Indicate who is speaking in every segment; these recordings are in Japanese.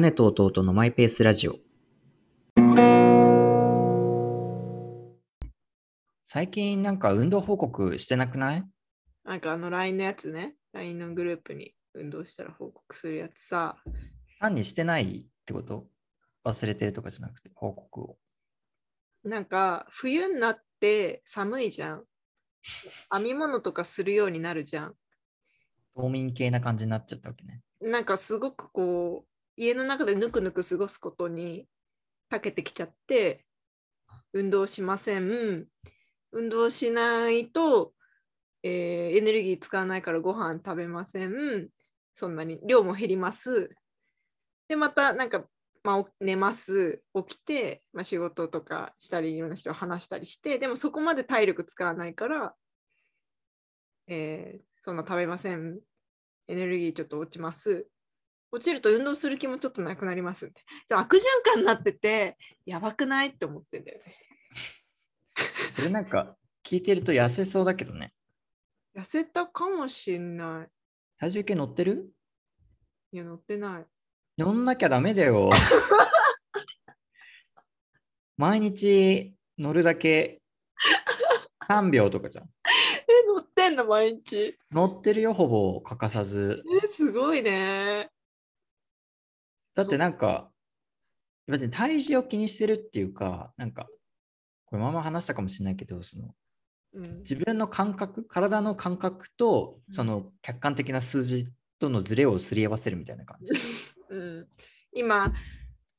Speaker 1: 姉と弟のマイペースラジオ。最近なんか運動報告してなくない？
Speaker 2: なんかあの LINE のやつね、LINE のグループに運動したら報告するやつさ、
Speaker 1: 単にしてないってこと？忘れてるとかじゃなくて報告を。
Speaker 2: なんか冬になって寒いじゃん。編み物とかするようになるじゃん。
Speaker 1: 冬眠系な感じになっちゃったわけね。
Speaker 2: なんかすごくこう、家の中でぬくぬく過ごすことに長けてきちゃって、運動しません。運動しないと、えーエネルギー使わないからご飯食べません。そんなに量も減ります。で、またなんか、まあ、寝ます。起きて、まあ、仕事とかしたり、いろんな人と話したりして、でもそこまで体力使わないから、えーそんな食べません。エネルギーちょっと落ちます。落ちると運動する気もちょっとなくなりますって。じゃあ悪循環になってて、やばくないって思ってんだよね。
Speaker 1: それなんか聞いてると痩せそうだけどね。
Speaker 2: 痩せたかもしんない。
Speaker 1: 体重計乗ってる？
Speaker 2: いや、乗ってない。
Speaker 1: 乗んなきゃダメだよ。毎日乗るだけ3秒とかじゃん。
Speaker 2: え、乗ってんの毎日。
Speaker 1: 乗ってるよ、ほぼ欠かさず。
Speaker 2: え、すごいね。
Speaker 1: だってなんか、別に体重を気にしてるっていうか、なんか、これまま話したかもしれないけど、その
Speaker 2: うん、
Speaker 1: 自分の感覚、体の感覚と、その客観的な数字とのズレをすり合わせるみたいな感じ。
Speaker 2: うん、今、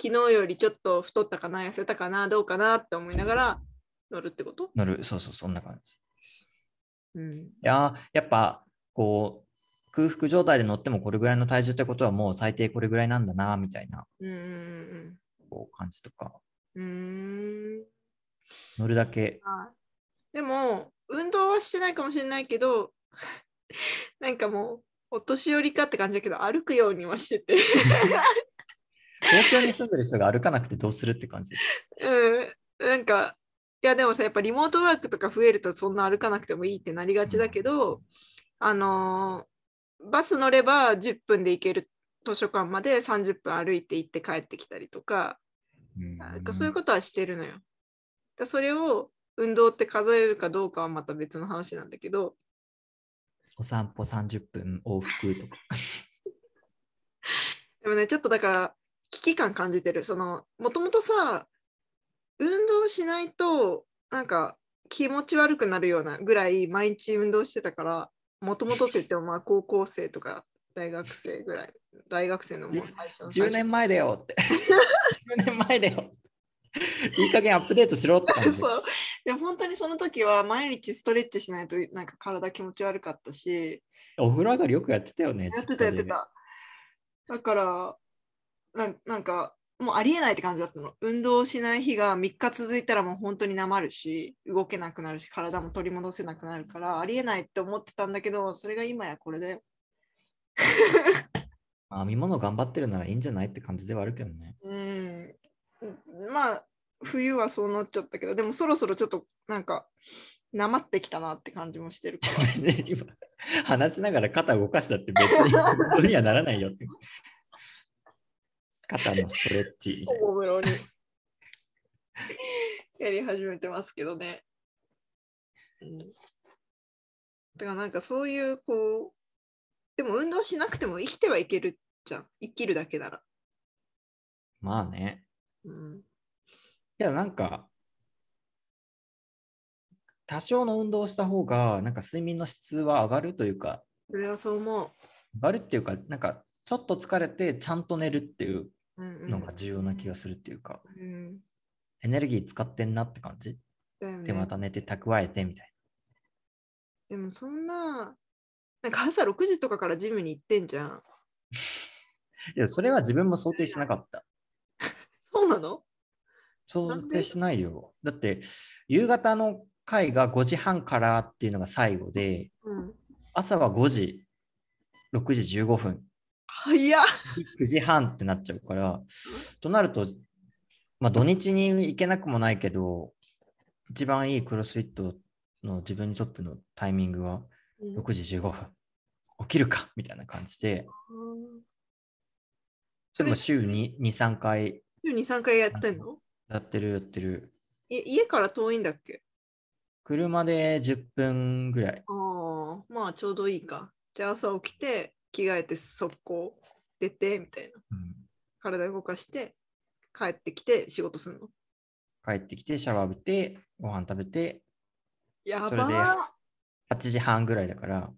Speaker 2: 昨日よりちょっと太ったかな、痩せたかな、どうかなって思いながら乗るってこと？
Speaker 1: 乗る、そうそう、そんな感じ。
Speaker 2: うん。
Speaker 1: いやー、やっぱ、こう、空腹状態で乗ってもこれぐらいの体重ってことはもう最低これぐらいなんだな、みたいな
Speaker 2: うんうん
Speaker 1: こう感じとか、
Speaker 2: うん。
Speaker 1: 乗るだけ。
Speaker 2: はいでも、運動はしてないかもしれないけど、なんかもう、お年寄りかって感じだけど、歩くようにはしてて。
Speaker 1: 東京に住んでる人が歩かなくてどうするって感じ。
Speaker 2: うん。なんか、いやでもさ、やっぱリモートワークとか増えるとそんな歩かなくてもいいってなりがちだけど、あのーバス乗れば10分で行ける図書館まで30分歩いて行って帰ってきたりとか、
Speaker 1: うん
Speaker 2: なんかそういうことはしてるのよ。だそれを運動って数えるかどうかはまた別の話なんだけど、
Speaker 1: お散歩30分往復とか。
Speaker 2: でもね、ちょっとだから危機感感じてる。その、もともとさ、運動しないと、なんか気持ち悪くなるようなぐらい毎日運動してたから、もともとって言ってもまあ高校生とか大学生ぐらい、大学生のもう最初の最
Speaker 1: 10
Speaker 2: 初
Speaker 1: 年前だよって。10年前だよ。いい加減アップデートしろって感じ。
Speaker 2: そうでも本当にその時は毎日ストレッチしないとなんか体気持ち悪かったし、
Speaker 1: お風呂上がりよくやってたよね。
Speaker 2: やってたやってた。だからなん、なんかもうありえないって感じだったの。運動しない日が3日続いたらもう本当になまるし、動けなくなるし、体も取り戻せなくなるから、ありえないって思ってたんだけど、それが今やこれだよ。
Speaker 1: まあ編み物頑張ってるならいいんじゃないって感じではあるけどね。
Speaker 2: うん。まあ、冬はそうなっちゃったけど、でもそろそろちょっとなんか、なまってきたなって感じもしてるから。
Speaker 1: ね 今話しながら肩動かしたって別に運動にはならないよって。肩のストレッチみたいな。
Speaker 2: おもむろにやり始めてますけどね。うん。だからなんかそういうこう、でも運動しなくても生きてはいけるじゃん。生きるだけなら。
Speaker 1: まあね。
Speaker 2: うん。
Speaker 1: いや、なんか、多少の運動をした方が、なんか睡眠の質は上がるというか、
Speaker 2: それはそう思う。
Speaker 1: 上がるっていうか、なんか、ちょっと疲れてちゃんと寝るっていうのが重要な気がするっていうか、
Speaker 2: うん。
Speaker 1: エネルギー使ってんなって感じ？
Speaker 2: ね。
Speaker 1: で、また寝て蓄えてみたい
Speaker 2: でもそんな、なんか朝6時とかからジムに行ってんじゃん。
Speaker 1: な。いや、それは自分も想定してなかった。
Speaker 2: そうなの？
Speaker 1: 想定してないよ。だって、夕方の回が5時半からっていうのが最後で、
Speaker 2: うん。
Speaker 1: 朝は5時、6時15分、
Speaker 2: 早っ
Speaker 1: 9時半ってなっちゃうから、となると、まあ土日に行けなくもないけど、一番いいクロスフィットの自分にとってのタイミングは
Speaker 2: うん
Speaker 1: 6時15分。起きるかみたいな感じで、それも週に2、3回
Speaker 2: 週2、3回やってんの？
Speaker 1: やってるやってる。
Speaker 2: い家から遠いんだっけ？
Speaker 1: 車で10分ぐらい。
Speaker 2: ああ、まあちょうどいいか。じゃあ朝起きて、着替えて速攻出てみたいな。
Speaker 1: うん
Speaker 2: 体動かして、帰ってきて仕事するの？
Speaker 1: 帰ってきて、シャワー浴びて、ご飯食べて、
Speaker 2: や
Speaker 1: それで
Speaker 2: ば
Speaker 1: 8時半ぐらいだから、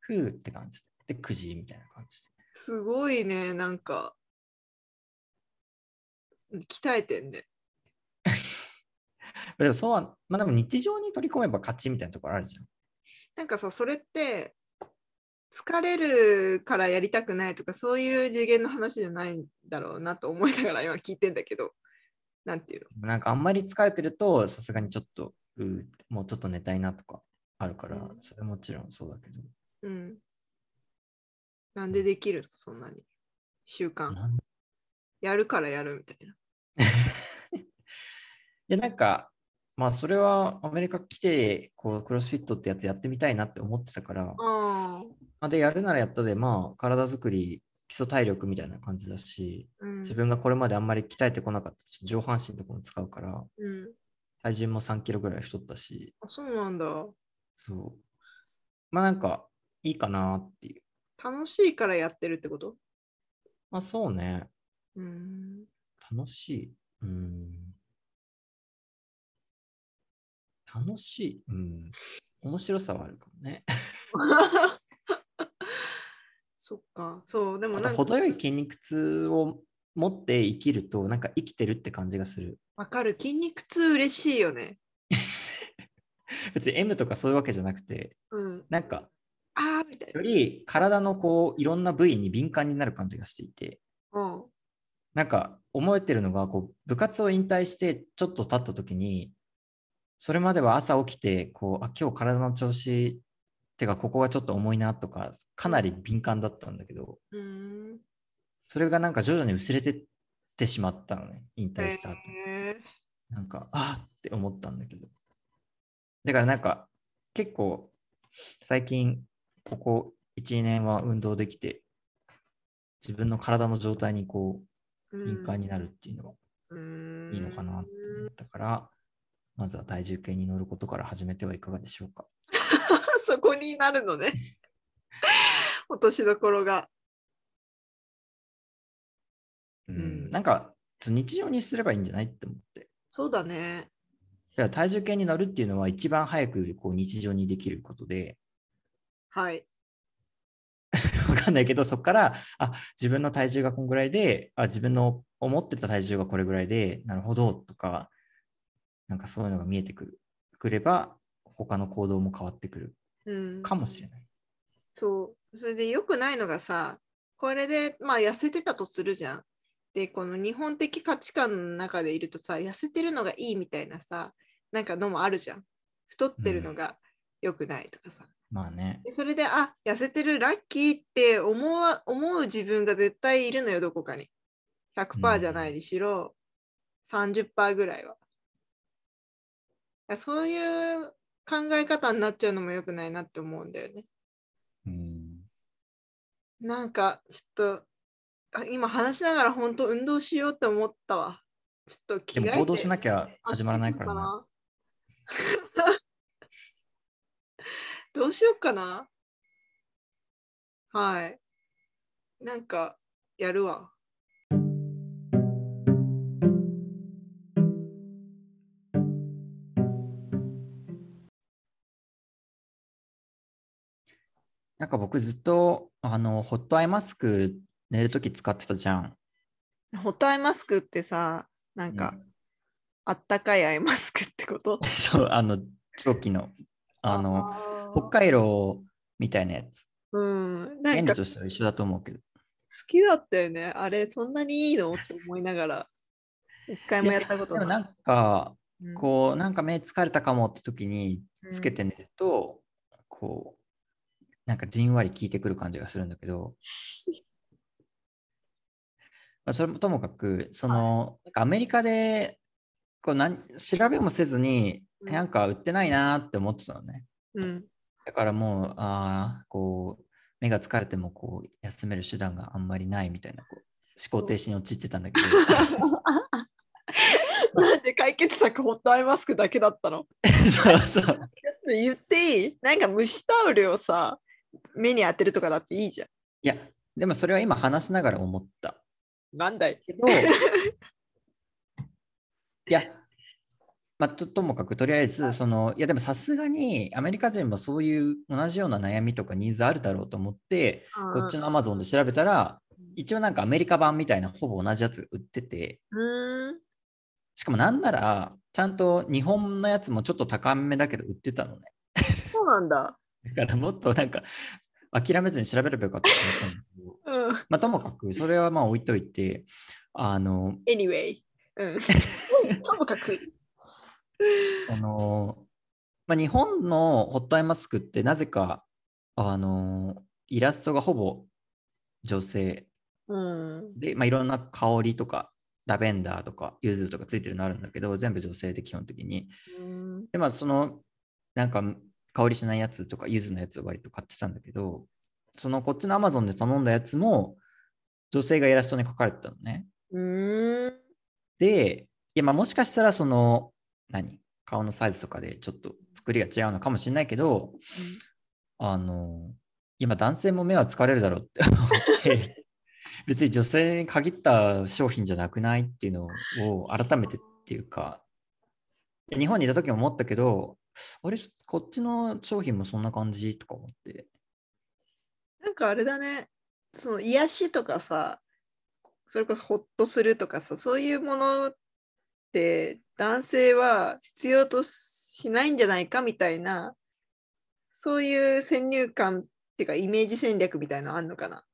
Speaker 1: ふーって感じで。で、9時みたいな感じ
Speaker 2: すごいね、なんか。鍛えてんね。
Speaker 1: で。でもそうは、まあでも日常に取り込めば勝ちみたいなところあるじゃん。
Speaker 2: なんかさ、それって、疲れるからやりたくないとか、そういう次元の話じゃないんだろうなと思いながら 今聞いてんだけど、なんていうの？
Speaker 1: なんかあんまり疲れてると、さすがにちょっと、うもうちょっと寝たいなとかあるから、
Speaker 2: うん
Speaker 1: それもちろんそうだけど。
Speaker 2: うん。なんでできるの？そんなに。習慣。やるからやるみたいな。
Speaker 1: いや、なんか、まあ、それはアメリカ来て、こう、クロスフィットってやつやってみたいなって思ってたから。まあ、で、やるならやったで、まあ、体作り、基礎体力みたいな感じだし、
Speaker 2: うん、
Speaker 1: 自分がこれまであんまり鍛えてこなかったし、上半身とかも使うから、
Speaker 2: うん。
Speaker 1: 体重も3キロぐらい太ったし、
Speaker 2: あ、そうなんだ。
Speaker 1: そう。まあ、なんか、いいかなっていう。
Speaker 2: 楽しいからやってるってこと？
Speaker 1: まあ、そうね。
Speaker 2: うん。
Speaker 1: 楽しい。うん。楽しい。うん。面白さはあるかもね。
Speaker 2: そっか。そう、でもなんか
Speaker 1: 程よい筋肉痛を持って生きると、なんか生きてるって感じがする。
Speaker 2: わかる。筋肉痛嬉しいよね。
Speaker 1: 別に M とかそういうわけじゃなくて、
Speaker 2: うん。
Speaker 1: なんか
Speaker 2: ああ、みたい
Speaker 1: より体のこういろんな部位に敏感になる感じがしていて、
Speaker 2: な。うん。
Speaker 1: なんか思えてるのがこう部活を引退してちょっと経った時に、それまでは朝起きてこうあ今日体の調子てかここがちょっと重いなとかかなり敏感だったんだけど、
Speaker 2: うん。
Speaker 1: それがなんか徐々に薄れてってしまったのね、引退した後。
Speaker 2: へ
Speaker 1: なんか、あっって思ったんだけど。だからなんか、結構、最近、ここ1、2年は運動できて、自分の体の状態にこ
Speaker 2: ー
Speaker 1: う、敏感になるっていうのは
Speaker 2: うん
Speaker 1: いいのかなって思ったから、まずは体重計に乗ることから始めてはいかがでしょうか。
Speaker 2: そこになるのね。落としどころが。
Speaker 1: うん、
Speaker 2: うん
Speaker 1: なんか、日常にすればいいんじゃないって思って。
Speaker 2: そうだね。
Speaker 1: だから体重計に乗るっていうのは一番早くこう日常にできることで、
Speaker 2: はい。
Speaker 1: わかんないけど、そこから、あ、自分の体重がこんぐらいで、あ、自分の思ってた体重がこれぐらいで、なるほど、とか、なんかそういうのが見えてくる、くれば、他の行動も変わってくる
Speaker 2: うん。
Speaker 1: かもしれない。
Speaker 2: そう。それで良くないのがさ、これで、まあ、痩せてたとするじゃん。で、この日本的価値観の中でいるとさ、痩せてるのがいいみたいなさ、なんかのもあるじゃん。太ってるのが良くないとかさ。
Speaker 1: まあね。
Speaker 2: でそれで、あ、痩せてるラッキーって思わ思う自分が絶対いるのよ、どこかに。100%じゃないにしろ、30%ぐらいは。そういう考え方になっちゃうのも良くないなって思うんだよね。
Speaker 1: うん。
Speaker 2: なんか、ちょっと、あ今話しながら本当運動しようって思ったわ。ちょっと着替えて
Speaker 1: でも行動しなきゃ始まらないからな
Speaker 2: どうしようかなはい。なんか、やるわ。
Speaker 1: なんか僕ずっと、あの、ホットアイマスク寝るとき使ってたじゃん。
Speaker 2: ホットアイマスクってさ、なんか、あったかいアイマスクってこと？
Speaker 1: う んそう、あの、長期の、あの、
Speaker 2: あー
Speaker 1: 北海道みたいなやつ。
Speaker 2: うん。なんか
Speaker 1: としては一緒だと思うけど。
Speaker 2: きだったよね。あれ、そんなにいいの？って思いながら、一回もやったことな。
Speaker 1: でもないんか、
Speaker 2: うん
Speaker 1: こう、なんか目疲れたかもって時に
Speaker 2: うん
Speaker 1: つけて寝ると、こう、なんかじんわり効いてくる感じがするんだけど、まあ、それもともかく、その、なんかアメリカで、こうなん調べもせずに、
Speaker 2: うん
Speaker 1: なんか売ってないなって思ってたのね。
Speaker 2: うん。
Speaker 1: だからもう、ああ、こう、目が疲れてもこう休める手段があんまりないみたいなこう思考停止に陥ってたんだけど、
Speaker 2: なんで解決策ホットアイマスクだけだったの？
Speaker 1: そうそう。
Speaker 2: 言っていい？なんか蒸しタオルをさ、目に当てるとかだっていいじゃん。
Speaker 1: いや、でもそれは今話しながら思った。
Speaker 2: なんだい？
Speaker 1: けど、いや、まあ、とともかくとりあえず、その、いやでもさすがにアメリカ人もそういう同じような悩みとかニーズあるだろうと思って、こっちの Amazon で調べたら、一応なんかアメリカ版みたいなほぼ同じやつ売ってて、
Speaker 2: うーん。
Speaker 1: しかもなんなら、ちゃんと日本のやつもちょっと高めだけど売ってたのね。
Speaker 2: そうなんだ。
Speaker 1: だからもっとなんか諦めずに調べればよかったって話なんだけど、
Speaker 2: うん。
Speaker 1: まあともかくそれはまあ置いといて、あの、
Speaker 2: anyway。うん。ともかく。
Speaker 1: その、まあ、日本のホットアイマスクってなぜか、あの、イラストがほぼ女性
Speaker 2: うん。
Speaker 1: で、まあ、いろんな香りとか、ラベンダーとか、ユズとかついてるのあるんだけど、全部女性で基本的に。
Speaker 2: うん
Speaker 1: で、まあ、その、なんか、香りしないやつとか、ユズのやつを割と買ってたんだけど、そのこっちの Amazon で頼んだやつも、女性がイラストに描かれてたのね。
Speaker 2: うーん。
Speaker 1: で、いや、まあもしかしたらその、何？顔のサイズとかでちょっと作りが違うのかもしれないけど、あの、今男性も目は疲れるだろうって思って、別に女性に限った商品じゃなくないっていうのを改めてっていうか、日本にいた時も思ったけど、あれ、こっちの商品もそんな感じとか思って。
Speaker 2: なんかあれだね。その癒しとかさ、それこそホッとするとかさ、そういうものって男性は必要としないんじゃないかみたいな、そういう先入観っていうかイメージ戦略みたいなのあんのかな？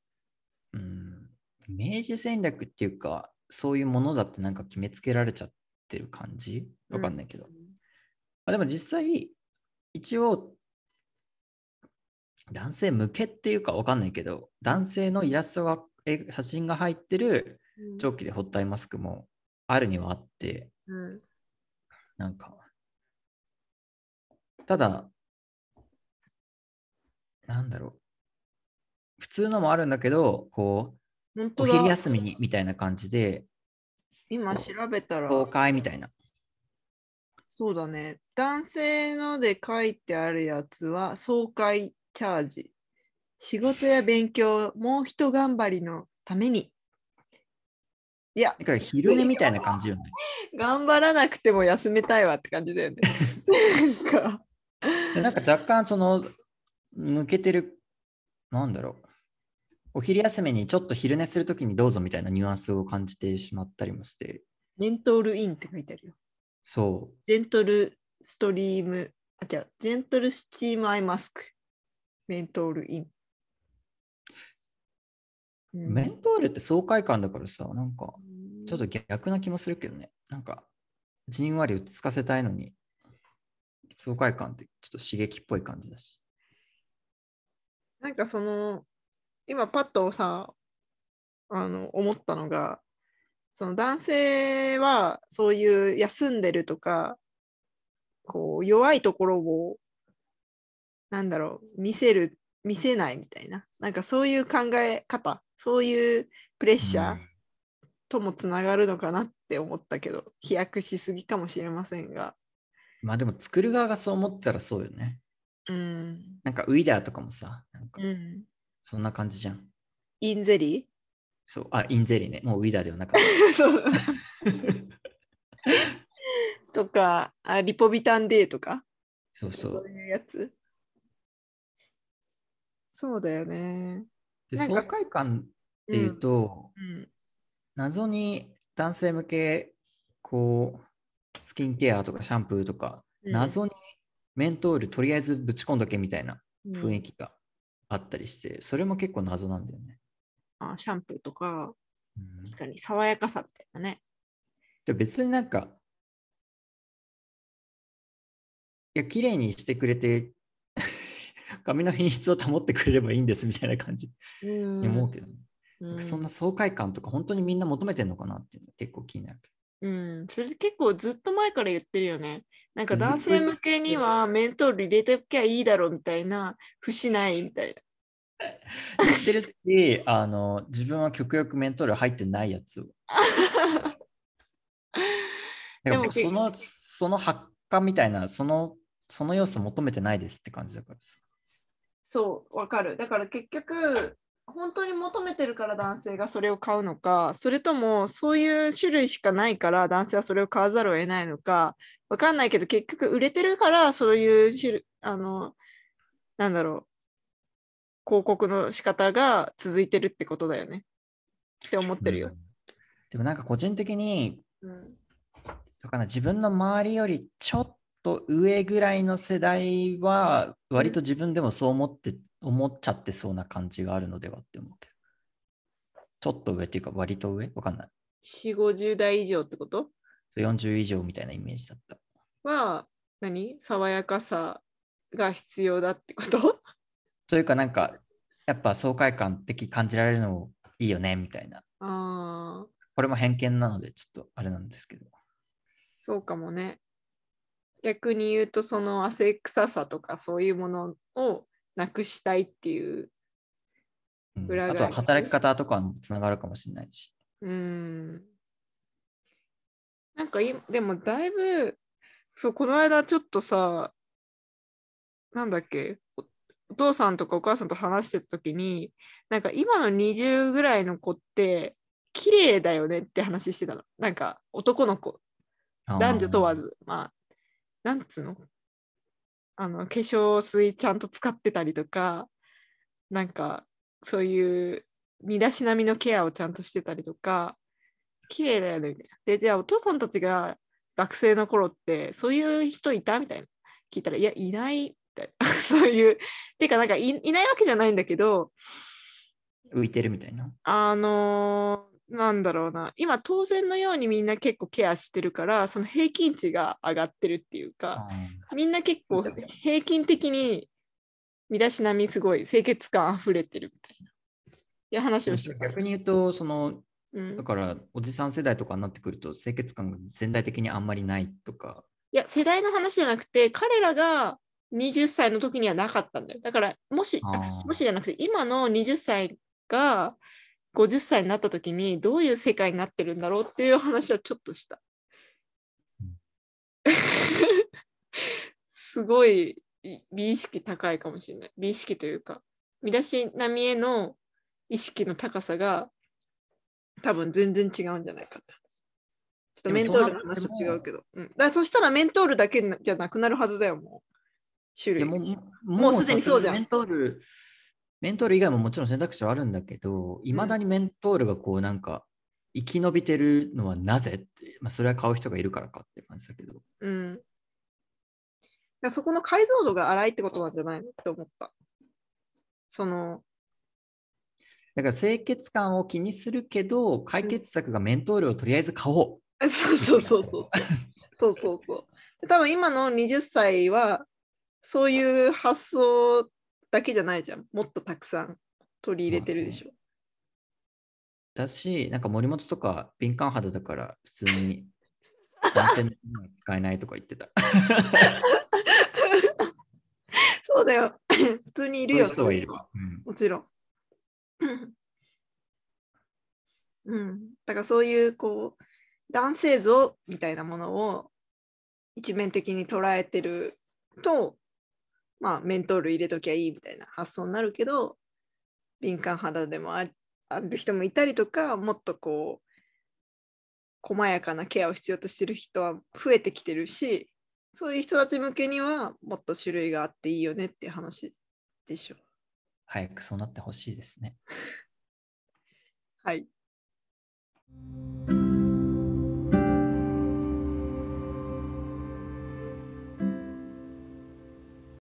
Speaker 1: うん、イメージ戦略っていうか、そういうものだってなんか決めつけられちゃってる感じ？わかんないけど。あでも実際、一応、男性向けっていうかわかんないけど、男性のイラストが、え写真が入ってる
Speaker 2: うん。
Speaker 1: 長期でホットアイマスクもあるにはあって、
Speaker 2: うん
Speaker 1: なんか、ただ、なんだろう。普通のもあるんだけど、こう、お。昼休みにみたいな感じで、
Speaker 2: 今調べたら、
Speaker 1: 公開みたいな。
Speaker 2: そうだね。男性ので書いてあるやつは、総会チャージ。仕事や勉強、もう一頑張りのために。いや、
Speaker 1: だから昼寝みたいな感じよね。
Speaker 2: 頑張らなくても休めたいわって感じだよね。なんか、
Speaker 1: でなんか若干その抜けてる、なんだろう。お昼休みにちょっと昼寝するときにどうぞみたいなニュアンスを感じてしまったりもして、
Speaker 2: メントール in って書いてあるよ。
Speaker 1: そ
Speaker 2: gentle stream、あ、違う、 gentle steam eye mask。メントール in。う
Speaker 1: う。
Speaker 2: ん
Speaker 1: メントールって爽快感だからさ、なんか
Speaker 2: うん
Speaker 1: ちょっと逆な気もするけどね。なんかじんわり落ち着かせたいのに、爽快感ってちょっと刺激っぽい感じだし。
Speaker 2: なんかその、今パッとさ、あの、思ったのが、その男性はそういう休んでるとか、こう、弱いところを、なんだろう、見せる、見せないみたいな、なんかそういう考え方、そういうプレッシャーともつながるのかなって思ったけど、飛躍しすぎかもしれませんが、
Speaker 1: まあでも作る側がそう思ったらそうよね。
Speaker 2: うん、
Speaker 1: なんかウィダーとかもさ、なんか
Speaker 2: うん。
Speaker 1: そんな感じじゃん。
Speaker 2: インゼリー？
Speaker 1: そう、あ、インゼリーね。もうウィダーではなかっ
Speaker 2: そう
Speaker 1: た。
Speaker 2: とかあ、リポビタンデーとか、
Speaker 1: そうそ
Speaker 2: そうう。いうやつ。そうだよね。
Speaker 1: で、爽快感っていうと、
Speaker 2: うん。
Speaker 1: 謎に男性向け、こう、スキンケアとかシャンプーとか、
Speaker 2: うん
Speaker 1: 謎にメントールとりあえずぶち込んどけみたいな雰囲
Speaker 2: 気。
Speaker 1: 気があったりして、それも結構謎なんだよね。
Speaker 2: あシャンプーとか、
Speaker 1: うん
Speaker 2: 確かに爽やかさみたいなね。
Speaker 1: で別になんか、いや、綺麗にしてくれて、髪の品質を保ってくれればいいんですみたいな感じ
Speaker 2: うん
Speaker 1: に思うけどね、
Speaker 2: うん
Speaker 1: そんな爽快感とか本当にみんな求めてんのかなっていうのが結構気になるけ
Speaker 2: うん、それ結構ずっと前から言ってるよね。なんか男性向けにはメントール入れておきゃいいだろうみたいな、不しないみたいな。
Speaker 1: 言ってるし、あの、自分は極力メントール入ってないやつを。
Speaker 2: でも
Speaker 1: その、その発火みたいな、その、その要素求めてないですって感じだからさ。
Speaker 2: そう、わかる。だから結局、本当に求めてるから男性がそれを買うのか、それともそういう種類しかないから男性はそれを買わざるを得ないのか、わかんないけど結局売れてるからそういうあの、なんだろう、広告の仕方が続いてるってことだよね。って思ってるよ
Speaker 1: う。んでもなんか個人的に、
Speaker 2: うん。
Speaker 1: わかんない自分の周りよりちょっと上ぐらいの世代は、割と自分でもそう思って、思っちゃってそうな感じがあるのではって思うけど。ちょっと上っていうか、割と上？わかんない。
Speaker 2: 4、50代以上ってこと
Speaker 1: ？40以上みたいなイメージだった。
Speaker 2: は、何？爽やかさが必要だってこと？
Speaker 1: というか、なんか、やっぱ爽快感的感じられるのいいよね、みたいな。
Speaker 2: ああ。
Speaker 1: これも偏見なので、ちょっとあれなんですけど。
Speaker 2: そうかもね。逆に言うと、その汗臭さとかそういうものをなくしたいっていう。
Speaker 1: うん
Speaker 2: 裏返り
Speaker 1: あとは働き方とかもつながるかもしれないし。
Speaker 2: うーん。なんかい、でもだいぶ、そう、この間ちょっとさ、なんだっけ、父さんとかお母さんと話してた時に、なんか今の20ぐらいの子って、綺麗だよねって話してたの。なんか男の子、男女問わず、まあ、なんつうの？あの、化粧水ちゃんと使ってたりとか、なんか、そういう身だしなみのケアをちゃんとしてたりとか、綺麗だよねみたいな。で、じゃあお父さんたちが学生の頃って、そういう人いたみたいな。聞いたら、いや、いないみたいな。そういう、ていうか、なんかいいないわけじゃないんだけど、
Speaker 1: 浮いてるみたいな？
Speaker 2: あのーなんだろうな、今当然のようにみんな結構ケアしてるから、その平均値が上がってるっていうか、みんな結構平均的に身だしなみすごい清潔感あふれてるみたいな。いや話をしてた。
Speaker 1: 逆に言うと、その、
Speaker 2: うん
Speaker 1: だから、おじさん世代とかになってくると、清潔感が全体的にあんまりないとか。
Speaker 2: いや、世代の話じゃなくて、彼らが20歳の時にはなかったんだよ。だから、もし、もしじゃなくて、今の20歳が50歳になった時にどういう世界になってるんだろうっていう話はちょっとした
Speaker 1: うん。
Speaker 2: すごいい美意識高いかもしれない。美意識というか、身だしなみへの意識の高さが多分全然違うんじゃないかって話。ちょっとメントールの話と違うけど。うん、だそしたらメントールだけじゃなくなるはずだよ、もう。種類。
Speaker 1: もう
Speaker 2: もうすでにそうじゃん
Speaker 1: メントール、メントール以外ももちろん選択肢はあるんだけど、いまだにメントールがこうなんか生き延びてるのはなぜって、まあ、それは買う人がいるからかって感じだけど。
Speaker 2: うん。そこの解像度が荒いってことなんじゃないのって思った。その、
Speaker 1: だから清潔感を気にするけど、解決策がメントールをとりあえず買おう。
Speaker 2: そうそうそうそう。そうそうそう。で多分今の20歳は、そういう発想だけじゃないじゃん。もっとたくさん取り入れてるでしょ。
Speaker 1: だし、なんか森本とか敏感肌だから普通に 男性のものは使えないとか言ってた。
Speaker 2: そうだよ。普通にいるよ。
Speaker 1: そういう人はいるわ。うん
Speaker 2: もちろん。うん。だからそういうこう男性像みたいなものを一面的に捉えてると、まあメントール入れときゃいいみたいな発想になるけど、敏感肌でもあある人もいたりとか、もっとこう、細やかなケアを必要としてる人は増えてきてるし、そういう人たち向けにはもっと種類があっていいよねっていう話でしょ。
Speaker 1: 早くそうなってほしいですね。
Speaker 2: はい。